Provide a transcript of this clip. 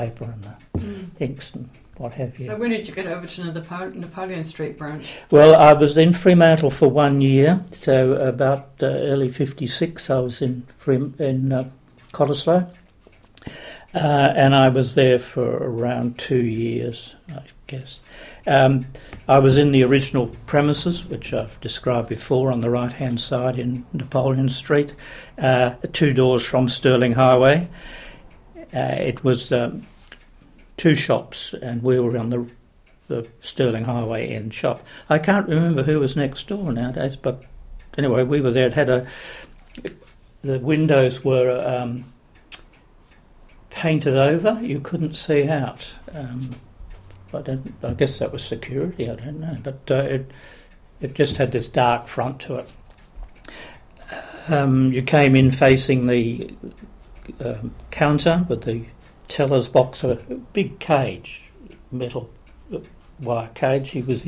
paper and the Mm. inks and what have you. So when did you get over to the Napoleon Street branch? Well, I was in Fremantle for one year, so about uh, early '56, I was in Frem- in uh, Cottesloe, uh, and I was there for around two years, I guess. Um, I was in the original premises, which I've described before, on the right-hand side in Napoleon Street, uh, two doors from Stirling Highway. Uh, it was um, two shops, and we were on the the Stirling Highway End shop. I can't remember who was next door nowadays, but anyway, we were there. It had a the windows were um, painted over. You couldn't see out. Um, I don't. I guess that was security. I don't know, but uh, it it just had this dark front to it. Um, you came in facing the um, counter with the teller's box, a big cage, metal wire cage. He was